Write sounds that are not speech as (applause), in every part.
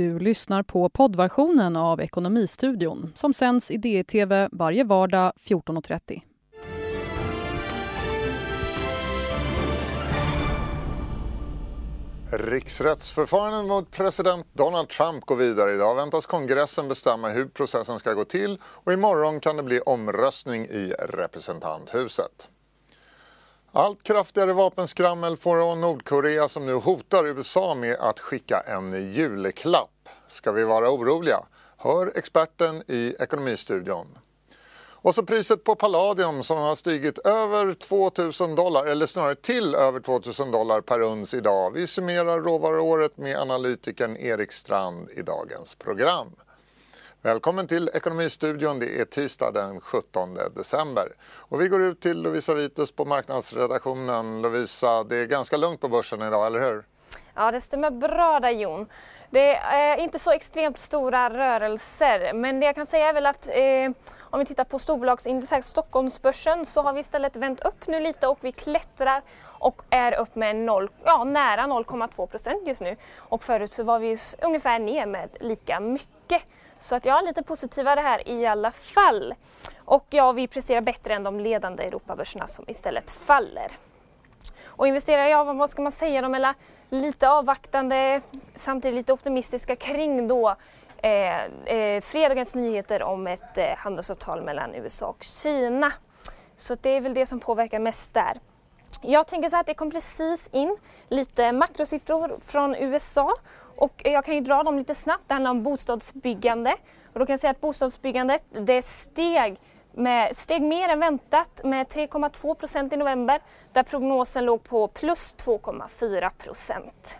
Du lyssnar på poddversionen av Ekonomistudion som sänds i DTV varje vardag 14.30. Riksrättsförfarandet mot president Donald Trump går vidare. Idag väntas kongressen bestämma hur processen ska gå till och imorgon kan det bli omröstning i representanthuset. Allt kraftigare vapenskrammel från Nordkorea som nu hotar USA med att skicka en julklapp. Ska vi vara oroliga? Hör experten i Ekonomistudion. Och så priset på palladium som har stigit över 2000 dollar, eller snarare till över 2000 dollar per uns idag. Vi summerar råvaruåret med analytikern Erik Strand i dagens program. Välkommen till Ekonomistudion. Det är tisdag den 17 december. Och vi går ut till Lovisa Vitus på marknadsredaktionen. Lovisa, det är ganska lugnt på börsen idag, eller hur? Ja, det stämmer bra där Jon. Det är inte så extremt stora rörelser, men det jag kan säga är väl att eh, om vi tittar på storbolagsindex, Stockholmsbörsen, så har vi istället vänt upp nu lite och vi klättrar och är upp med 0, ja, nära 0,2 procent just nu. Och förut så var vi ungefär ner med lika mycket. Så att jag är lite positivare här i alla fall. Och ja, vi presterar bättre än de ledande Europabörserna som istället faller. Och investerar jag, vad ska man säga, de är lite avvaktande, samtidigt lite optimistiska kring då eh, eh, fredagens nyheter om ett eh, handelsavtal mellan USA och Kina. Så det är väl det som påverkar mest där. Jag tänker så här att det kom precis in lite makrosiffror från USA och jag kan ju dra dem lite snabbt. Det handlar om bostadsbyggande och då kan jag säga att bostadsbyggandet det steg med, steg mer än väntat med 3,2 procent i november där prognosen låg på plus 2,4 procent.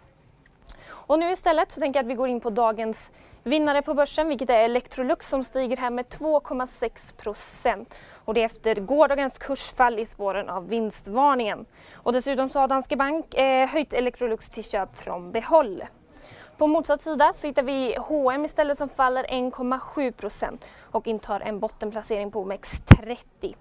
Och nu istället så tänker jag att vi går in på dagens vinnare på börsen vilket är Electrolux som stiger här med 2,6 procent. Och det är efter gårdagens kursfall i spåren av vinstvarningen. Och dessutom så har Danske Bank eh, höjt Electrolux till köp från behåll. På motsatt sida så hittar vi H&M istället som faller 1,7 procent och intar en bottenplacering på OMX30.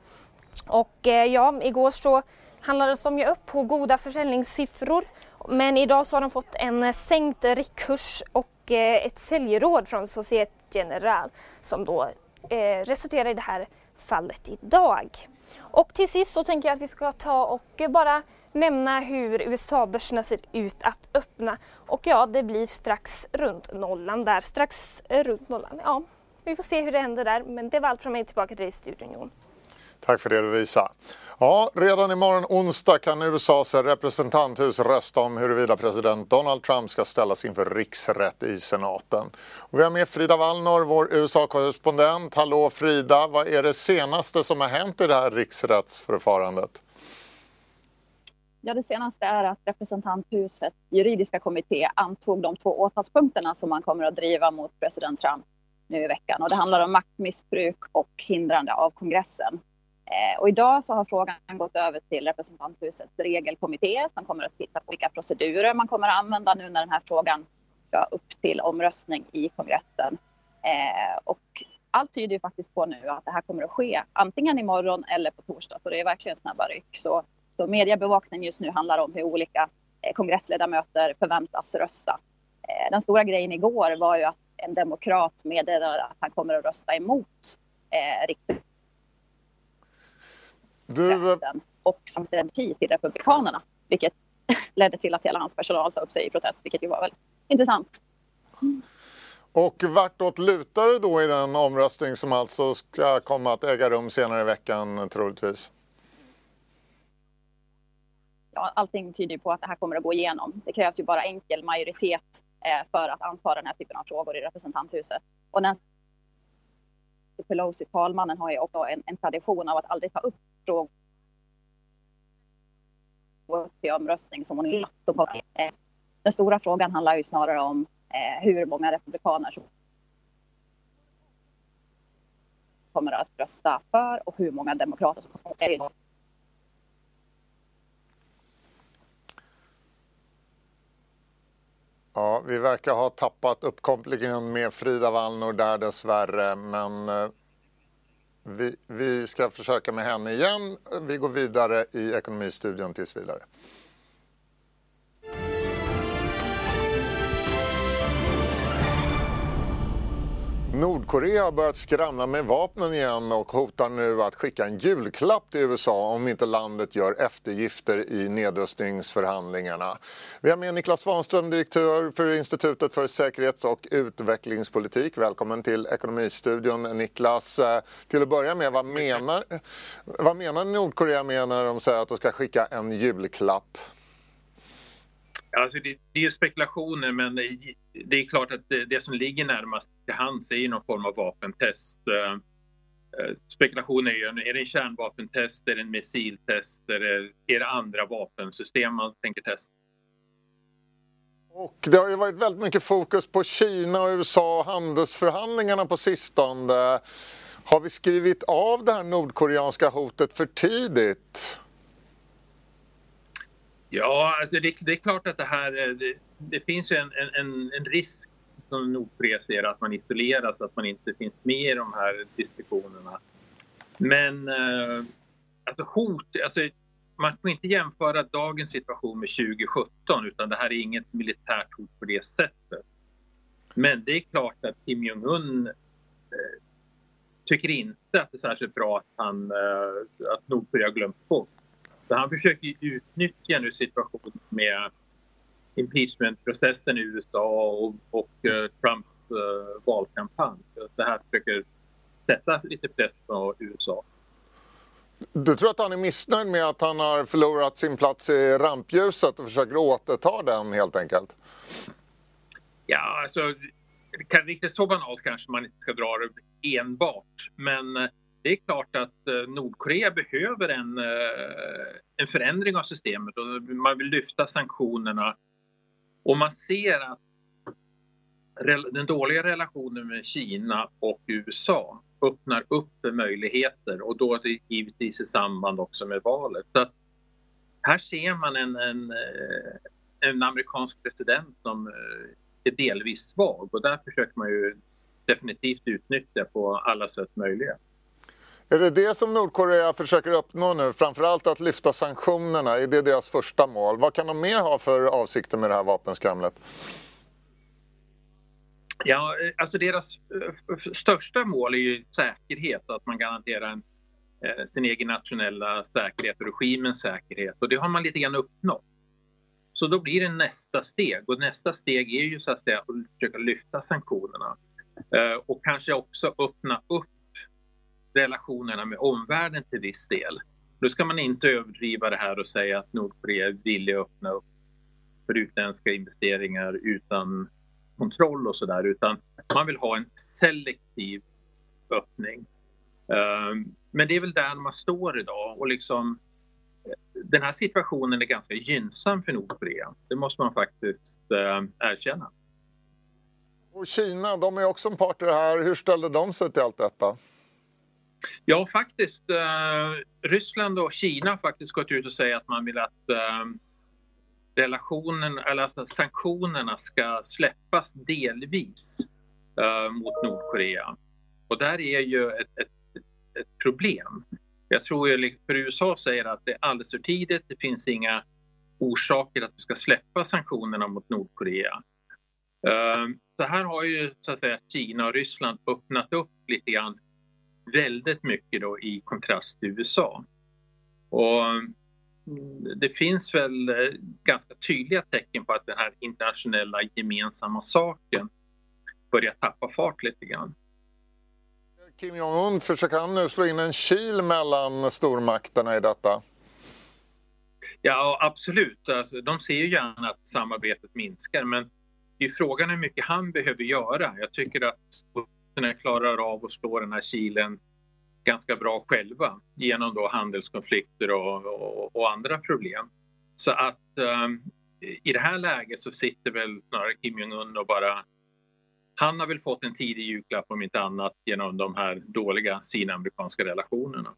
Och eh, ja, igår så handlades de ju upp på goda försäljningssiffror men idag så har de fått en eh, sänkt riktkurs och eh, ett säljråd från Societe General som då eh, resulterar i det här fallet idag. Och till sist så tänker jag att vi ska ta och bara nämna hur USA-börserna ser ut att öppna. Och ja, det blir strax runt nollan där. Strax runt nollan, ja. Vi får se hur det händer där, men det var allt från mig. Tillbaka till dig i studion, Jon. Tack för det Lovisa. Ja, redan imorgon onsdag kan USAs representanthus rösta om huruvida president Donald Trump ska ställas inför riksrätt i senaten. Och vi har med Frida Wallnor, vår USA-korrespondent. Hallå Frida, vad är det senaste som har hänt i det här riksrättsförfarandet? Ja, det senaste är att representanthusets juridiska kommitté antog de två åtalspunkterna som man kommer att driva mot president Trump nu i veckan. Och det handlar om maktmissbruk och hindrande av kongressen. Eh, och idag så har frågan gått över till representanthusets regelkommitté som kommer att titta på vilka procedurer man kommer att använda nu när den här frågan ska upp till omröstning i kongressen. Eh, och allt tyder ju faktiskt på nu att det här kommer att ske antingen imorgon eller på torsdag. Så det är verkligen snabba ryck. Så, så mediebevakning just nu handlar om hur olika eh, kongressledamöter förväntas rösta. Eh, den stora grejen igår var ju att en demokrat meddelade att han kommer att rösta emot eh, riktigt du... och samtidigt till Republikanerna, vilket (laughs) ledde till att hela hans personal sa upp sig i protest, vilket ju var väldigt intressant. Och vartåt lutar det då i den omröstning som alltså ska komma att äga rum senare i veckan troligtvis? Ja, allting tyder på att det här kommer att gå igenom. Det krävs ju bara enkel majoritet eh, för att anta den här typen av frågor i representanthuset. Och Nancy Pelosi, talmannen, har ju också en, en tradition av att aldrig ta upp frågor till omröstning som hon är eh, Den stora frågan handlar ju snarare om eh, hur många republikaner som kommer att rösta för och hur många demokrater som kommer att rösta. Ja, vi verkar ha tappat uppkopplingen med Frida Wallnor där dessvärre, men eh, vi, vi ska försöka med henne igen. Vi går vidare i Ekonomistudion tills vidare. Nordkorea har börjat skramla med vapnen igen och hotar nu att skicka en julklapp till USA om inte landet gör eftergifter i nedrustningsförhandlingarna. Vi har med Niklas Svanström, direktör för Institutet för säkerhets och utvecklingspolitik. Välkommen till Ekonomistudion Niklas. Till att börja med, vad menar, vad menar Nordkorea med när de säger att de ska skicka en julklapp? Alltså det, det är spekulationer men det är klart att det, det, som ligger närmast till hands är någon form av vapentest. Eh, eh, spekulationer är ju, är det en kärnvapentest, är det en missiltest, är det, är det andra vapensystem man tänker testa? Och det har ju varit väldigt mycket fokus på Kina och USA och handelsförhandlingarna på sistone. Har vi skrivit av det här nordkoreanska hotet för tidigt? Ja, alltså det, det, är klart att det här, eh, det, det finns ju en, en, en risk som Nordkorea ser att man isoleras, att man inte finns med i de här diskussionerna. Men eh, alltså hot, alltså man får inte jämföra dagens situation med 2017 utan det här är inget militärt hot på det sättet. Men det är klart att Kim Jong-Un eh, tycker inte att det är särskilt bra att, han, eh, att Nordkorea glömt bort så han försöker utnyttja nu situationen med impeachmentprocessen i USA och, och uh, Trumps uh, valkampanj. Det här försöker sätta lite press på USA. Du tror att han är missnöjd med att han har förlorat sin plats i rampljuset och försöker återta den helt enkelt? Ja, alltså riktigt så banalt kanske man inte ska dra det enbart. Men eh, det är klart att eh, Nordkorea behöver en, eh, en förändring av systemet och man vill lyfta sanktionerna. Och man ser att den dåliga relationen med Kina och USA öppnar upp för möjligheter och då är det givetvis i samband också med valet. Så här ser man en, en, eh, en amerikansk president som är delvis svag och där försöker man ju definitivt utnyttja på alla sätt möjliga. Är det det som Nordkorea försöker uppnå nu? Framförallt att lyfta sanktionerna, är det deras första mål? Vad kan de mer ha för avsikter med det här vapenskramlet? Ja, alltså deras eh, största mål är ju säkerhet, att man garanterar en, eh, sin egen nationella säkerhet och regimens säkerhet och det har man lite grann uppnått. Så då blir det nästa steg och nästa steg är ju så att säga att försöka lyfta sanktionerna eh, och kanske också öppna upp relationerna med omvärlden till viss del. Då ska man inte överdriva det här och säga att Nordkorea att öppna upp för utländska investeringar utan kontroll och sådär utan man vill ha en selektiv öppning. Ehm, men det är väl där man står idag och liksom den här situationen är ganska gynnsam för Nordkorea. Det måste man faktiskt eh, erkänna. Och Kina, de är också en part i det här. Hur ställde de sig till allt detta? Ja, faktiskt. Eh, Ryssland och Kina har faktiskt gått ut och säger att man vill att eh, relationen, eller att sanktionerna ska släppas delvis eh, mot Nordkorea. Och där är ju ett, ett, ett problem. Jag tror ju, liksom, för USA säger att det är alldeles för tidigt, det finns inga orsaker att vi ska släppa sanktionerna mot Nordkorea. Eh, så här har ju så att säga Kina och Ryssland öppnat upp lite grann väldigt mycket då i kontrast till USA. Och mm, det finns väl eh, ganska tydliga tecken på att den här internationella gemensamma saken börjar tappa fart lite grann. Kim Jong-Un, försöker han nu slå in en kil mellan stormakterna i detta? Ja, absolut. Alltså, de ser ju gärna att samarbetet minskar men det är frågan hur mycket han behöver göra. Jag tycker att klarar av att slå den här kilen ganska bra själva genom då handelskonflikter och, och, och andra problem. Så att um, i det här läget så sitter väl snarare Kim Jong-Un och bara han har väl fått en tidig julklapp om inte annat genom de här dåliga sinamerikanska relationerna.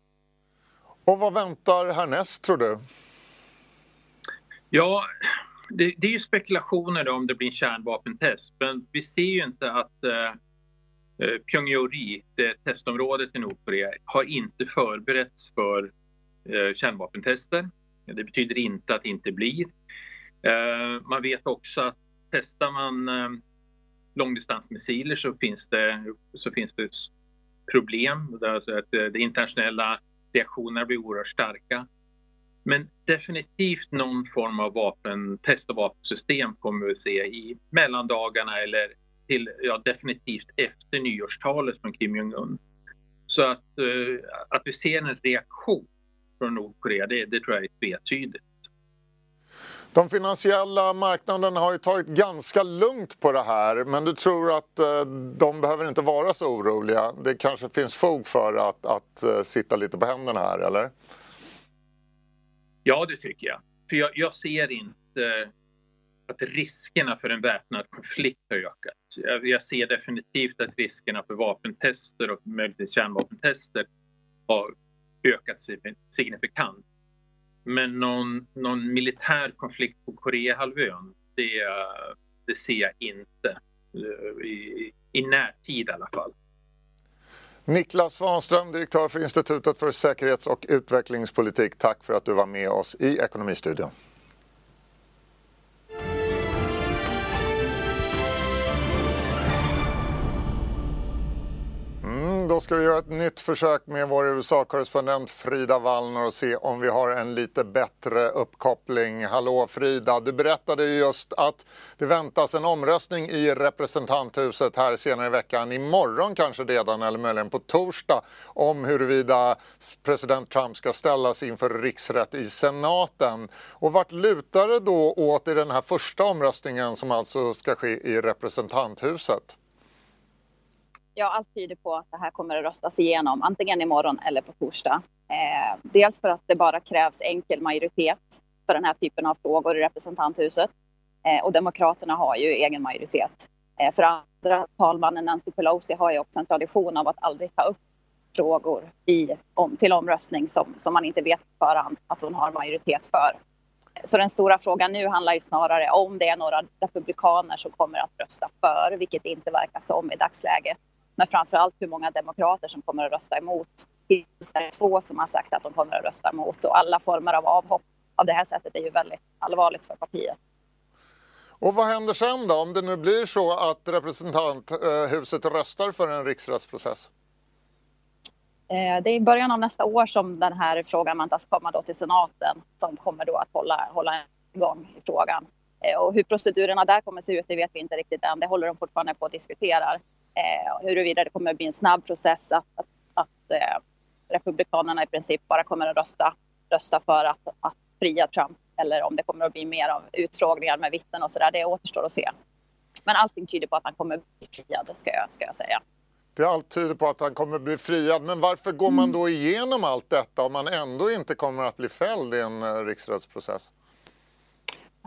Och vad väntar härnäst tror du? Ja, det, det är ju spekulationer om det blir en kärnvapentest men vi ser ju inte att eh, Eh, Pyongyori, det testområdet i Nordkorea, har inte förberetts för eh, kärnvapentester. Det betyder inte att det inte blir. Eh, man vet också att testar man långdistansmissiler så finns det, så finns det problem. Alltså att de internationella reaktionerna blir oerhört starka. Men definitivt någon form av vapen, test och vapensystem kommer vi att se i mellandagarna eller till, ja, definitivt efter nyårstalet från Kim Jong-Un. Så att, uh, att vi ser en reaktion från Nordkorea, det, det tror jag är tvetydigt. De finansiella marknaderna har ju tagit ganska lugnt på det här men du tror att uh, de behöver inte vara så oroliga? Det kanske finns fog för att, att uh, sitta lite på händerna här, eller? Ja, det tycker jag. För jag, jag ser inte att riskerna för en väpnad konflikt har ökat. Jag, jag ser definitivt att riskerna för vapentester och möjligtvis kärnvapentester har ökat signifikant. Men någon, någon militär konflikt på Koreahalvön, det, det ser jag inte. Eh, I, I närtid i alla fall. Niklas Svanström, direktör för Institutet för säkerhets och utvecklingspolitik. Tack för att du var med oss i Ekonomistudion. Då ska vi göra ett nytt försök med vår USA-korrespondent Frida Wallner och se om vi har en lite bättre uppkoppling. Hallå Frida, du berättade just att det väntas en omröstning i representanthuset här senare i veckan, imorgon kanske redan eller möjligen på torsdag, om huruvida president Trump ska ställas inför riksrätt i senaten. Och vart lutar det då åt i den här första omröstningen som alltså ska ske i representanthuset? Ja, allt tyder på att det här kommer att röstas igenom antingen imorgon eller på torsdag. Eh, dels för att det bara krävs enkel majoritet för den här typen av frågor i representanthuset. Eh, och Demokraterna har ju egen majoritet. Eh, för andra, talmannen Nancy Pelosi har ju också en tradition av att aldrig ta upp frågor i, om, till omröstning som, som man inte vet på förhand att hon har majoritet för. Så den stora frågan nu handlar ju snarare om det är några republikaner som kommer att rösta för, vilket det inte verkar som i dagsläget. Men framför allt hur många demokrater som kommer att rösta emot. Det är två som har sagt att de kommer att rösta emot och alla former av avhopp av det här sättet är ju väldigt allvarligt för partiet. Och vad händer sen då om det nu blir så att representanthuset röstar för en riksrättsprocess? Eh, det är i början av nästa år som den här frågan väntas komma då till senaten som kommer då att hålla, hålla igång i frågan. Eh, och hur procedurerna där kommer att se ut, det vet vi inte riktigt än. Det håller de fortfarande på att diskutera eh, huruvida det kommer att bli en snabb process att, att, att eh, Republikanerna i princip bara kommer att rösta, rösta för att, att fria Trump eller om det kommer att bli mer av utfrågningar med vittnen och så där. Det återstår att se. Men allting tyder på att han kommer att bli friad, ska jag, ska jag säga. Det allt tyder på att han kommer att bli friad. Men varför går man då igenom allt detta om man ändå inte kommer att bli fälld i en eh, riksrättsprocess?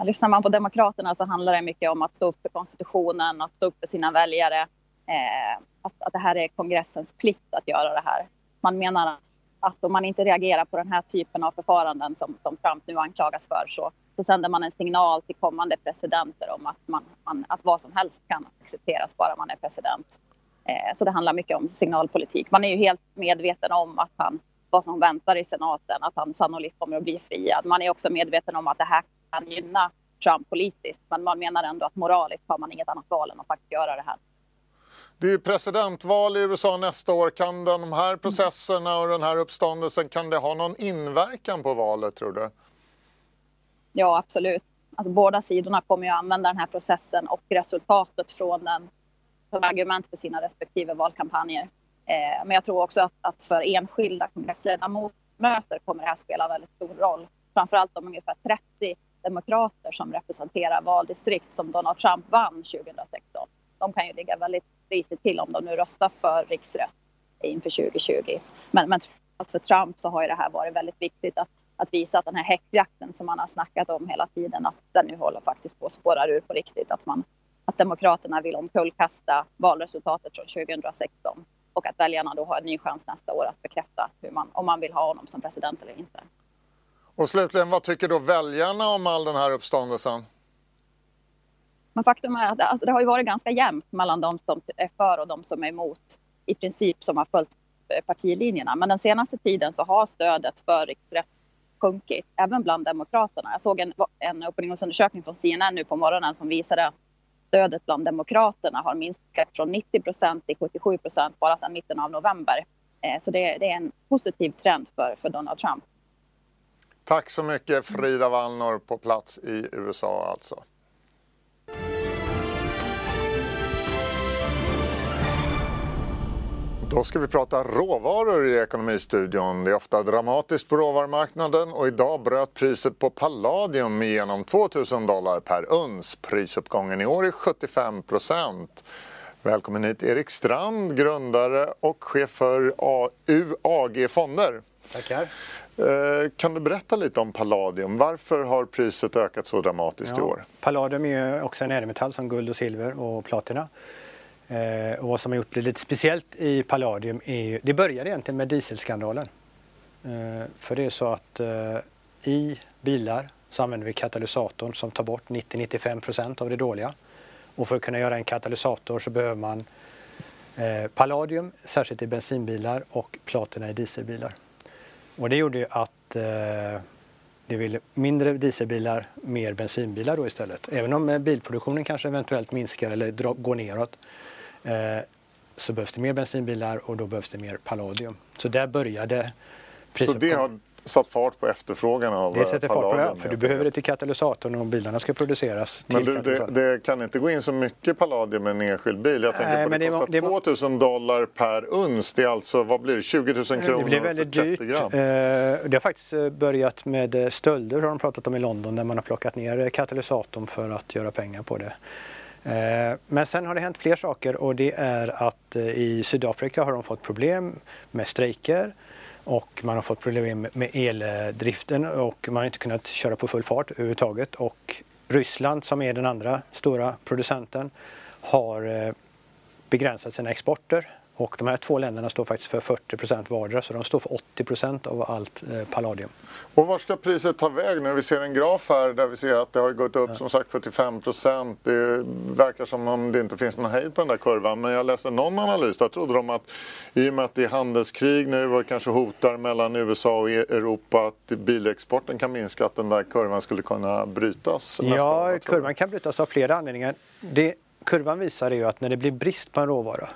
lyssnar man på Demokraterna så handlar det mycket om att stå upp för konstitutionen, att stå upp för sina väljare, Eh, att, att det här är kongressens plikt att göra det här. Man menar att om man inte reagerar på den här typen av förfaranden som, som Trump nu anklagas för så, så sänder man en signal till kommande presidenter om att, man, man, att vad som helst kan accepteras bara man är president. Eh, så det handlar mycket om signalpolitik. Man är ju helt medveten om att han, vad som väntar i senaten, att han sannolikt kommer att bli friad. Man är också medveten om att det här kan gynna Trump politiskt, men man menar ändå att moraliskt har man inget annat val än att faktiskt göra det här. Det är ju presidentval i USA nästa år. Kan de här processerna och den här uppståndelsen, kan det ha någon inverkan på valet tror du? Ja, absolut. Alltså, båda sidorna kommer ju använda den här processen och resultatet från den som argument för sina respektive valkampanjer. Eh, men jag tror också att, att för enskilda kongressledamöter kommer det här spela väldigt stor roll. Framförallt de ungefär 30 demokrater som representerar valdistrikt som Donald Trump vann 2016. De kan ju ligga väldigt risigt till om de nu röstar för riksrätt inför 2020. Men, men för Trump så har ju det här varit väldigt viktigt att, att visa att den här häxjakten som man har snackat om hela tiden, att den nu håller faktiskt på att spåra ur på riktigt. Att, man, att Demokraterna vill omkullkasta valresultatet från 2016 och att väljarna då har en ny chans nästa år att bekräfta hur man, om man vill ha honom som president eller inte. Och slutligen, vad tycker då väljarna om all den här uppståndelsen? Men faktum är att alltså, det har ju varit ganska jämnt mellan de som är för och de som är emot i princip som har följt eh, partilinjerna. Men den senaste tiden så har stödet för riksrätt sjunkit, även bland Demokraterna. Jag såg en, en opinionsundersökning från CNN nu på morgonen som visade att stödet bland Demokraterna har minskat från 90 procent till 77 procent bara sedan mitten av november. Eh, så det, det, är en positiv trend för, för Donald Trump. Tack så mycket Frida Wallnor på plats i USA alltså. Då ska vi prata råvaror i Ekonomistudion. Det är ofta dramatiskt på råvarumarknaden och idag bröt priset på palladium igenom 2000 dollar per uns. Prisuppgången i år är 75 procent. Välkommen hit Erik Strand, grundare och chef för UAG Fonder. Tackar. Eh, kan du berätta lite om palladium? Varför har priset ökat så dramatiskt ja, i år? Palladium är också en ädelmetall som guld och silver och platina. Eh, och vad som har gjort det lite speciellt i palladium är ju, det började egentligen med dieselskandalen. Eh, för det är så att eh, i bilar så använder vi katalysatorn som tar bort 90-95 procent av det dåliga. Och för att kunna göra en katalysator så behöver man eh, palladium, särskilt i bensinbilar och platina i dieselbilar. Och det gjorde ju att eh, det ville mindre dieselbilar, mer bensinbilar då istället. Även om eh, bilproduktionen kanske eventuellt minskar eller går neråt så behövs det mer bensinbilar och då behövs det mer palladium. Så där började Så det har satt fart på efterfrågan av Det sätter fart på det, för du behöver det till katalysatorn och bilarna ska produceras. Men du, det, det, kan inte gå in så mycket palladium i en enskild bil. Jag tänker Nej, på det, det kostar det, 2000 dollar per uns. Det är alltså, vad blir det, 20 000 kronor Det blir väldigt dyrt. Gram. Eh, det har faktiskt eh, börjat med eh, stölder har de pratat om i London där man har plockat ner katalysatorn för att göra pengar på det. Eh, men sen har det hänt fler saker och det är att eh, i Sydafrika har de fått problem med strejker och man har fått problem med eldriften och man har inte kunnat köra på full fart överhuvudtaget. Och Ryssland som är den andra stora producenten har eh, begränsat sina exporter och de här två länderna står faktiskt för 40 procent vardera så de står för 80 procent av allt eh, palladium. Och var ska priset ta väg nu? Vi ser en graf här där vi ser att det har gått upp ja. som sagt 45 procent. Det verkar som om det inte finns någon hejd på den där kurvan. Men jag läste någon analys där trodde de att i och med att det är handelskrig nu och kanske hotar mellan USA och e- Europa att bilexporten kan minska att den där kurvan skulle kunna brytas. Ja, kurvan kan brytas av flera anledningar. Det kurvan visar är ju att när det blir brist på en råvara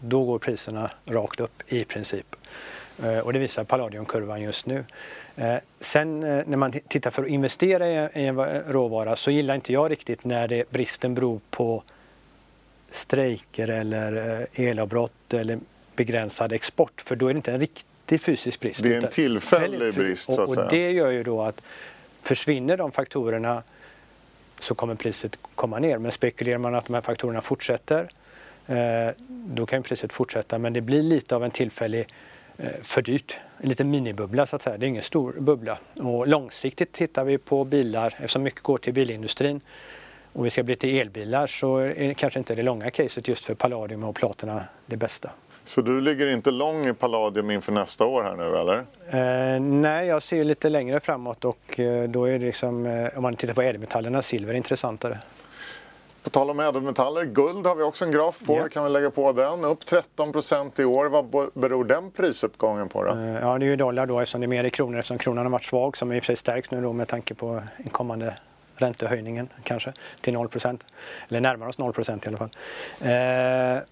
då går priserna rakt upp i princip. Eh, och det visar palladiumkurvan just nu. Eh, sen eh, när man tittar för att investera i en råvara så gillar inte jag riktigt när det, bristen beror på strejker eller elavbrott eller begränsad export för då är det inte en riktig fysisk brist. Det är en tillfällig brist så att säga. Och det gör ju då att försvinner de faktorerna så kommer priset komma ner. Men spekulerar man att de här faktorerna fortsätter då kan priset fortsätta men det blir lite av en tillfällig eh, för dyrt. En liten minibubbla så att säga. Det är ingen stor bubbla. Och långsiktigt tittar vi på bilar, eftersom mycket går till bilindustrin och vi ska bli till elbilar så är kanske inte det långa caset just för palladium och platina det bästa. Så du ligger inte lång i palladium inför nästa år här nu eller? Eh, nej, jag ser lite längre framåt och eh, då är det liksom, eh, om man tittar på ädelmetallerna, silver intressantare. På tal om ädelmetaller, guld har vi också en graf på. Ja. Kan vi lägga på den? Upp 13% i år. Vad beror den prisuppgången på? Då? Eh, ja, det är ju dollar då eftersom det är mer i kronor eftersom kronan har varit svag som i och för sig stärks nu då med tanke på en kommande räntehöjningen kanske till 0% Eller närmar oss 0% i alla fall. Eh,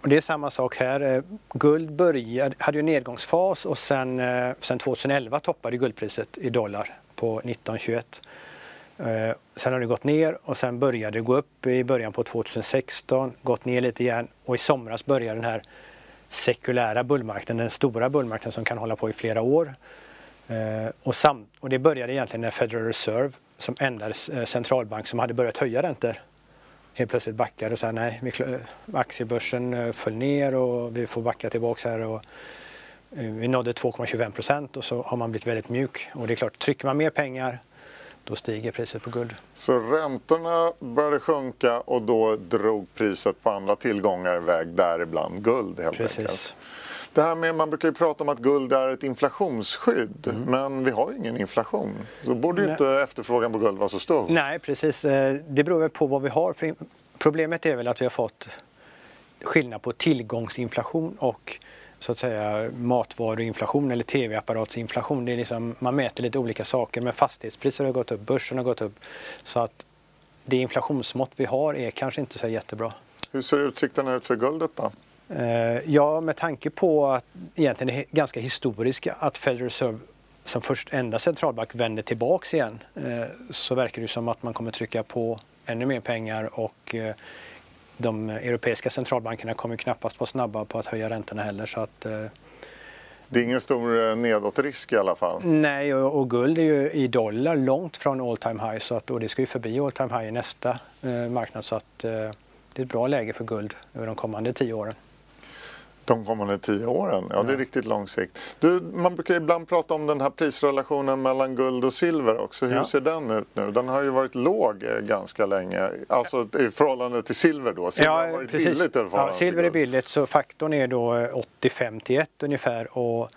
och det är samma sak här. Eh, guld började, hade ju en nedgångsfas och sen, eh, sen 2011 toppade guldpriset i dollar på 1921. Eh, sen har det gått ner och sen började det gå upp i början på 2016, gått ner lite igen och i somras började den här sekulära bullmarknaden, den stora bullmarknaden som kan hålla på i flera år. Eh, och, sam och det började egentligen när Federal Reserve, som enda eh, centralbank som hade börjat höja räntor, helt plötsligt backade och sa nej, vi, aktiebörsen föll ner och vi får backa tillbaka här. Och, vi nådde 2,25 procent och så har man blivit väldigt mjuk. Och det är klart, trycker man mer pengar då stiger priset på guld. Så räntorna började sjunka och då drog priset på andra tillgångar iväg, däribland guld helt Precis. enkelt. Det här med, man brukar ju prata om att guld är ett inflationsskydd, mm. men vi har ju ingen inflation. Så borde ju inte efterfrågan på guld vara så stor. Nej, precis. Eh, det beror väl på vad vi har. Problemet är väl att vi har fått skillnad på tillgångsinflation och så att säga matvaruinflation eller tv-apparatsinflation. Det är liksom, man mäter lite olika saker men fastighetspriser har gått upp, börsen har gått upp. Så att det inflationsmått vi har är kanske inte så jättebra. Hur ser utsikterna ut för guldet då? Eh, ja, med tanke på att egentligen det är ganska historiskt att Federal Reserve som först enda centralbank vänder tillbaks igen eh, så verkar det som att man kommer trycka på ännu mer pengar och eh, de europeiska centralbankerna kommer knappast vara snabba på att höja räntorna heller. Så att, det är ingen stor nedåtrisk i alla fall? Nej, och, och, guld är ju i dollar långt från all time high så att, och det ska ju förbi all time high i nästa eh, marknad så att eh, det är ett bra läge för guld över de kommande tio åren de kommande tio åren. Ja, det är riktigt lång sikt. Du, man brukar ibland prata om den här prisrelationen mellan guld och silver också. Hur ja. ser den ut nu? Den har ju varit låg eh, ganska länge. Alltså i förhållande till silver då. Silver ja, har varit precis. billigt i ja, Silver är billigt så faktorn är då 85 till 1 ungefär. Och,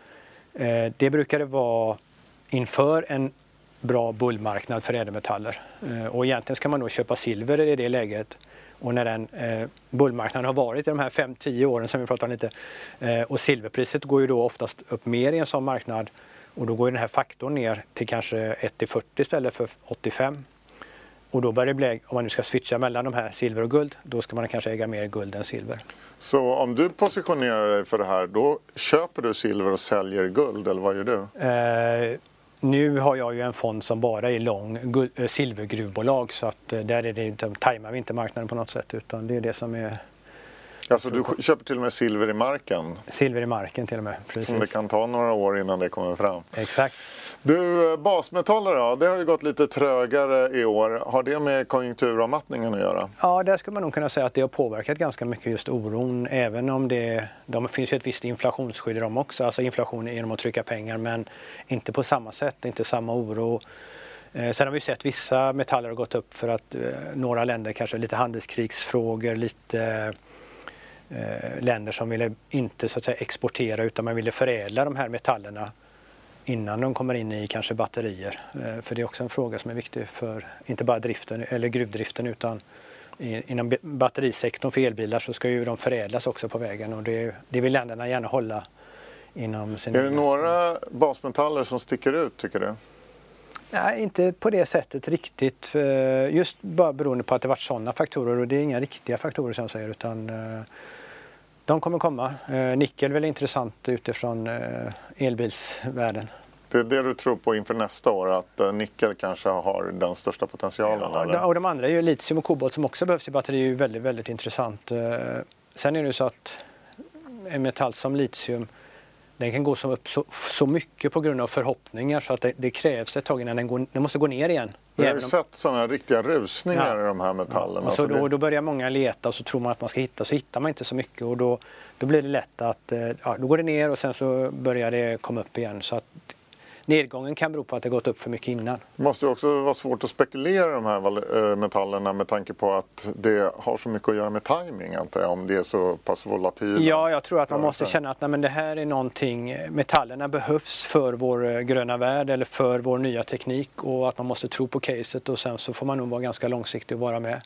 eh, det brukar det vara inför en bra bullmarknad för ädelmetaller. Eh, och egentligen ska man då köpa silver i det läget och när den eh, bullmarknaden har varit i de här 5-10 åren som vi pratade om lite eh, och silverpriset går ju då oftast upp mer i en sån marknad och då går den här faktorn ner till kanske 1 40 istället för 85. Och då börjar det bli, om man nu ska switcha mellan de här silver och guld, då ska man kanske äga mer guld än silver. Så om du positionerar dig för det här, då köper du silver och säljer guld, eller vad gör du? Eh, nu har jag ju en fond som bara är lång eh, silvergruvbolag så att eh, där är det inte, tajmar vi inte marknaden på något sätt utan det är det som är Alltså du köper till och med silver i marken? Silver i marken till och med, precis. Som det kan ta några år innan det kommer fram. Exakt. Du, basmetaller då? Det har ju gått lite trögare i år. Har det med konjunkturavmattningen att göra? Ja, där skulle man nog kunna säga att det har påverkat ganska mycket just oron. Även om det de finns ju ett visst inflationsskydd i dem också. Alltså inflation genom att trycka pengar men inte på samma sätt, inte samma oro. Eh, sen har vi sett vissa metaller har gått upp för att eh, några länder kanske lite handelskrigsfrågor, lite eh, länder som ville inte så att säga exportera utan man ville förädla de här metallerna innan de kommer in i kanske batterier. Eh, för det är också en fråga som är viktig för inte bara driften eller gruvdriften utan inom batterisektorn för elbilar så ska ju de förädlas också på vägen och det, det vill länderna gärna hålla inom sin... Är det några basmetaller som sticker ut tycker du? Nej, inte på det sättet riktigt. Just bara beroende på att det varit sådana faktorer och det är inga riktiga faktorer som jag säger utan eh, de kommer komma. Eh, nickel är väl intressant utifrån eh, elbilsvärlden. Det är det du tror på inför nästa år, att eh, nickel kanske har den största potentialen? Ja, eller? och de andra är ju litium och kobolt som också behövs i batteri är ju väldigt, väldigt intressant. Sen är det så att en metall som litium den kan gå så upp så, så mycket på grund av förhoppningar så att det, det krävs ett tag innan den, går, den måste gå ner igen. Vi har ju sett sådana riktiga rusningar ja. i de här metallerna. Ja. Så, så då, det... då, börjar många leta och så tror man att man ska hitta så hittar man inte så mycket och då, då blir det lätt att eh, ja, då går det ner och sen så börjar det komma upp igen. Så att nedgången kan bero på att det gått upp för mycket innan. Det måste också vara svårt att spekulera i de här eh, metallerna med tanke på att det har så mycket att göra med timing antar jag, om det är så pass volatilt. Ja, jag tror att man måste känna att nej, men det här är någonting, metallerna behövs för vår eh, gröna värld eller för vår nya teknik och att man måste tro på caset och sen så får man nog vara ganska långsiktig och vara med.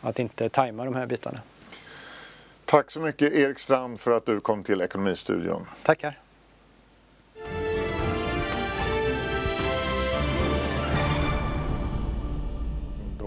Att inte tajma de här bitarna. Tack så mycket Erik Strand för att du kom till Ekonomistudion. Tackar.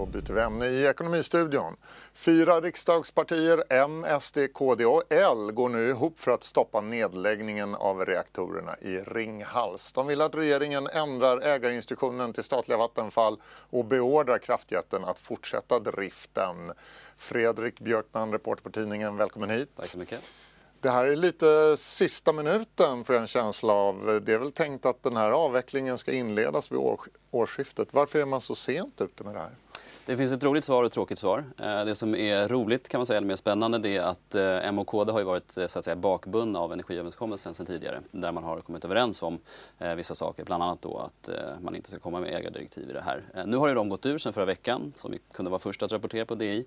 Byter vi ämne i Ekonomistudion. Fyra riksdagspartier, M, SD, KD och L, går nu ihop för att stoppa nedläggningen av reaktorerna i Ringhals. De vill att regeringen ändrar ägarinstruktionen till statliga Vattenfall och beordrar kraftjätten att fortsätta driften. Fredrik Björkman, reporter på tidningen, välkommen hit. Tack så mycket. Det här är lite sista minuten får jag en känsla av. Det är väl tänkt att den här avvecklingen ska inledas vid årsskiftet. Varför är man så sent ute med det här? Det finns ett roligt svar och ett tråkigt svar. Eh, det som är roligt kan man säga, eller mer spännande, det är att eh, M och KD har ju varit eh, så att säga bakbundna av energiöverenskommelsen sedan tidigare. Där man har kommit överens om vissa saker, bland annat då att man inte ska komma med ägardirektiv i det här. Nu har ju de gått ur sedan förra veckan, som vi kunde vara först att rapportera på DI.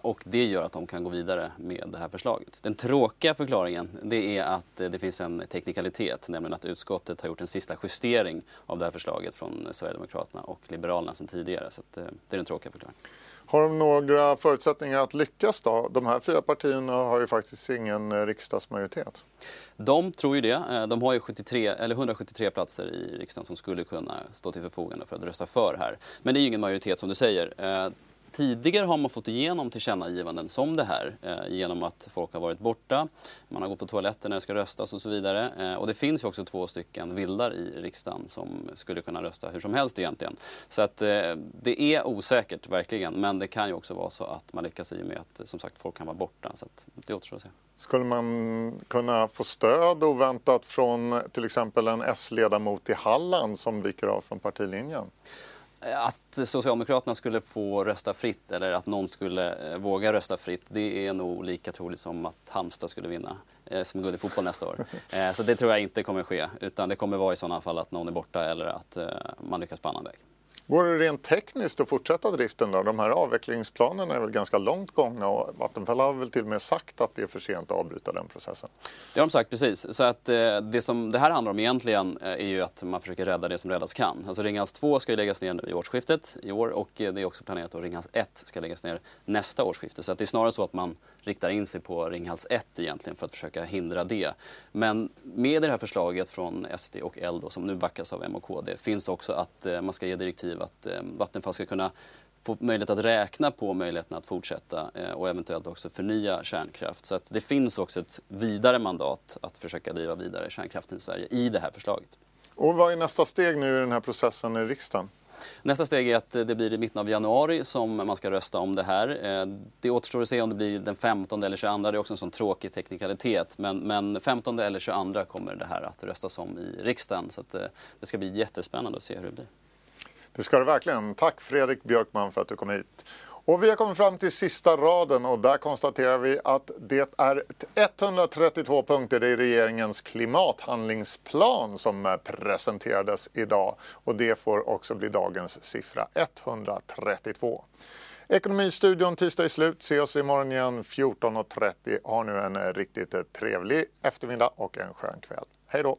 Och det gör att de kan gå vidare med det här förslaget. Den tråkiga förklaringen, det är att det finns en teknikalitet, nämligen att utskottet har gjort en sista justering av det här förslaget från Sverigedemokraterna och Liberalerna sedan tidigare. Så det är den tråkiga förklaringen. Har de några förutsättningar att lyckas då? De här fyra partierna har ju faktiskt ingen eh, riksdagsmajoritet. De tror ju det. Eh, de har ju 73, eller 173 platser i riksdagen som skulle kunna stå till förfogande för att rösta för här. Men det är ju ingen majoritet som du säger. Tidigare har man fått igenom tillkännagivanden som det här eh, genom att folk har varit borta, man har gått på toaletten när det ska röstas och så vidare. Eh, och det finns ju också två stycken vildar i riksdagen som skulle kunna rösta hur som helst egentligen. Så att eh, det är osäkert verkligen, men det kan ju också vara så att man lyckas i och med att eh, som sagt folk kan vara borta. Så att det återstår att se. Skulle man kunna få stöd oväntat från till exempel en S-ledamot i Halland som viker av från partilinjen? Att Socialdemokraterna skulle få rösta fritt eller att någon skulle eh, våga rösta fritt det är nog lika troligt som att Halmstad skulle vinna eh, som guld i fotboll nästa år. (laughs) Eh, så det tror jag inte kommer ske utan det kommer vara i sådana fall att någon är borta eller att man lyckas på annan väg. Går det rent tekniskt att fortsätta driften då? De här avvecklingsplanerna är väl ganska långt gångna och Vattenfall har väl till och med sagt att det är för sent att avbryta den processen? Det har de sagt precis. Så att eh, det som det här handlar om egentligen eh, är ju att man försöker rädda det som räddas kan. Alltså Ringhals 2 ska ju läggas ner nu i årsskiftet i år och eh, det är också planerat att Ringhals 1 ska läggas ner nästa årsskifte. Så att det är snarare så att man riktar in sig på Ringhals 1 egentligen för att försöka hindra det. Men med det här förslaget från SD och L då som nu backas av M och KD finns också att eh, man ska ge direktiv direktiv att eh, Vattenfall ska kunna få möjlighet att räkna på möjligheten att fortsätta eh, och eventuellt också förnya kärnkraft. Så att det finns också ett vidare mandat att försöka driva vidare kärnkraften i Sverige i det här förslaget. Och vad är nästa steg nu i den här processen i riksdagen? Nästa steg är att det blir i mitten av januari som man ska rösta om det här. Eh, det återstår att se om det blir den 15 eller 22. Det är också en sån tråkig teknikalitet. Men, men 15 eller 22 kommer det här att röstas om i riksdagen. Så det ska bli jättespännande att se hur det blir. Det ska det verkligen. Tack Fredrik Björkman för att du kom hit. Och vi har kommit fram till sista raden och där konstaterar vi att det är 132 punkter i regeringens klimathandlingsplan som eh, presenterades idag. Och det får också bli dagens siffra, 132. Ekonomistudion tisdag är slut. Se oss imorgon igen 14.30. Ha nu en eh, riktigt eh, trevlig eftermiddag och en skön kväll. Hej då!